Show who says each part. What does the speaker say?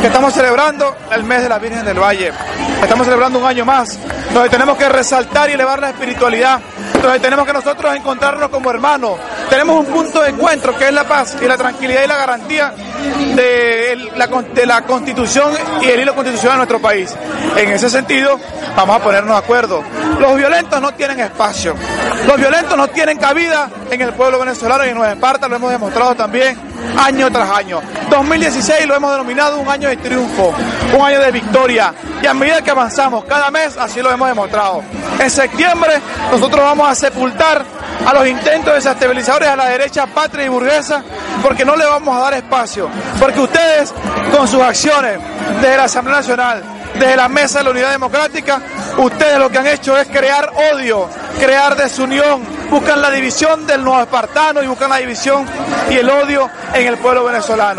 Speaker 1: que estamos celebrando el mes de la Virgen del Valle. Estamos celebrando un año más, donde tenemos que resaltar y elevar la espiritualidad, donde tenemos que nosotros encontrarnos como hermanos. Tenemos un punto de encuentro que es la paz y la tranquilidad y la garantía de la, de la constitución y el hilo constitucional de nuestro país. En ese sentido, vamos a ponernos de acuerdo. Los violentos no tienen espacio. Los violentos no tienen cabida en el pueblo venezolano y en Nueva Esparta lo hemos demostrado también año tras año. 2016 lo hemos denominado un año de triunfo, un año de victoria. Y a medida que avanzamos cada mes, así lo hemos demostrado. En septiembre nosotros vamos a sepultar a los intentos desestabilizadores a la derecha patria y burguesa, porque no le vamos a dar espacio. Porque ustedes, con sus acciones, desde la Asamblea Nacional, desde la Mesa de la Unidad Democrática, ustedes lo que han hecho es crear odio, crear desunión, buscan la división del nuevo espartano y buscan la división y el odio en el pueblo venezolano.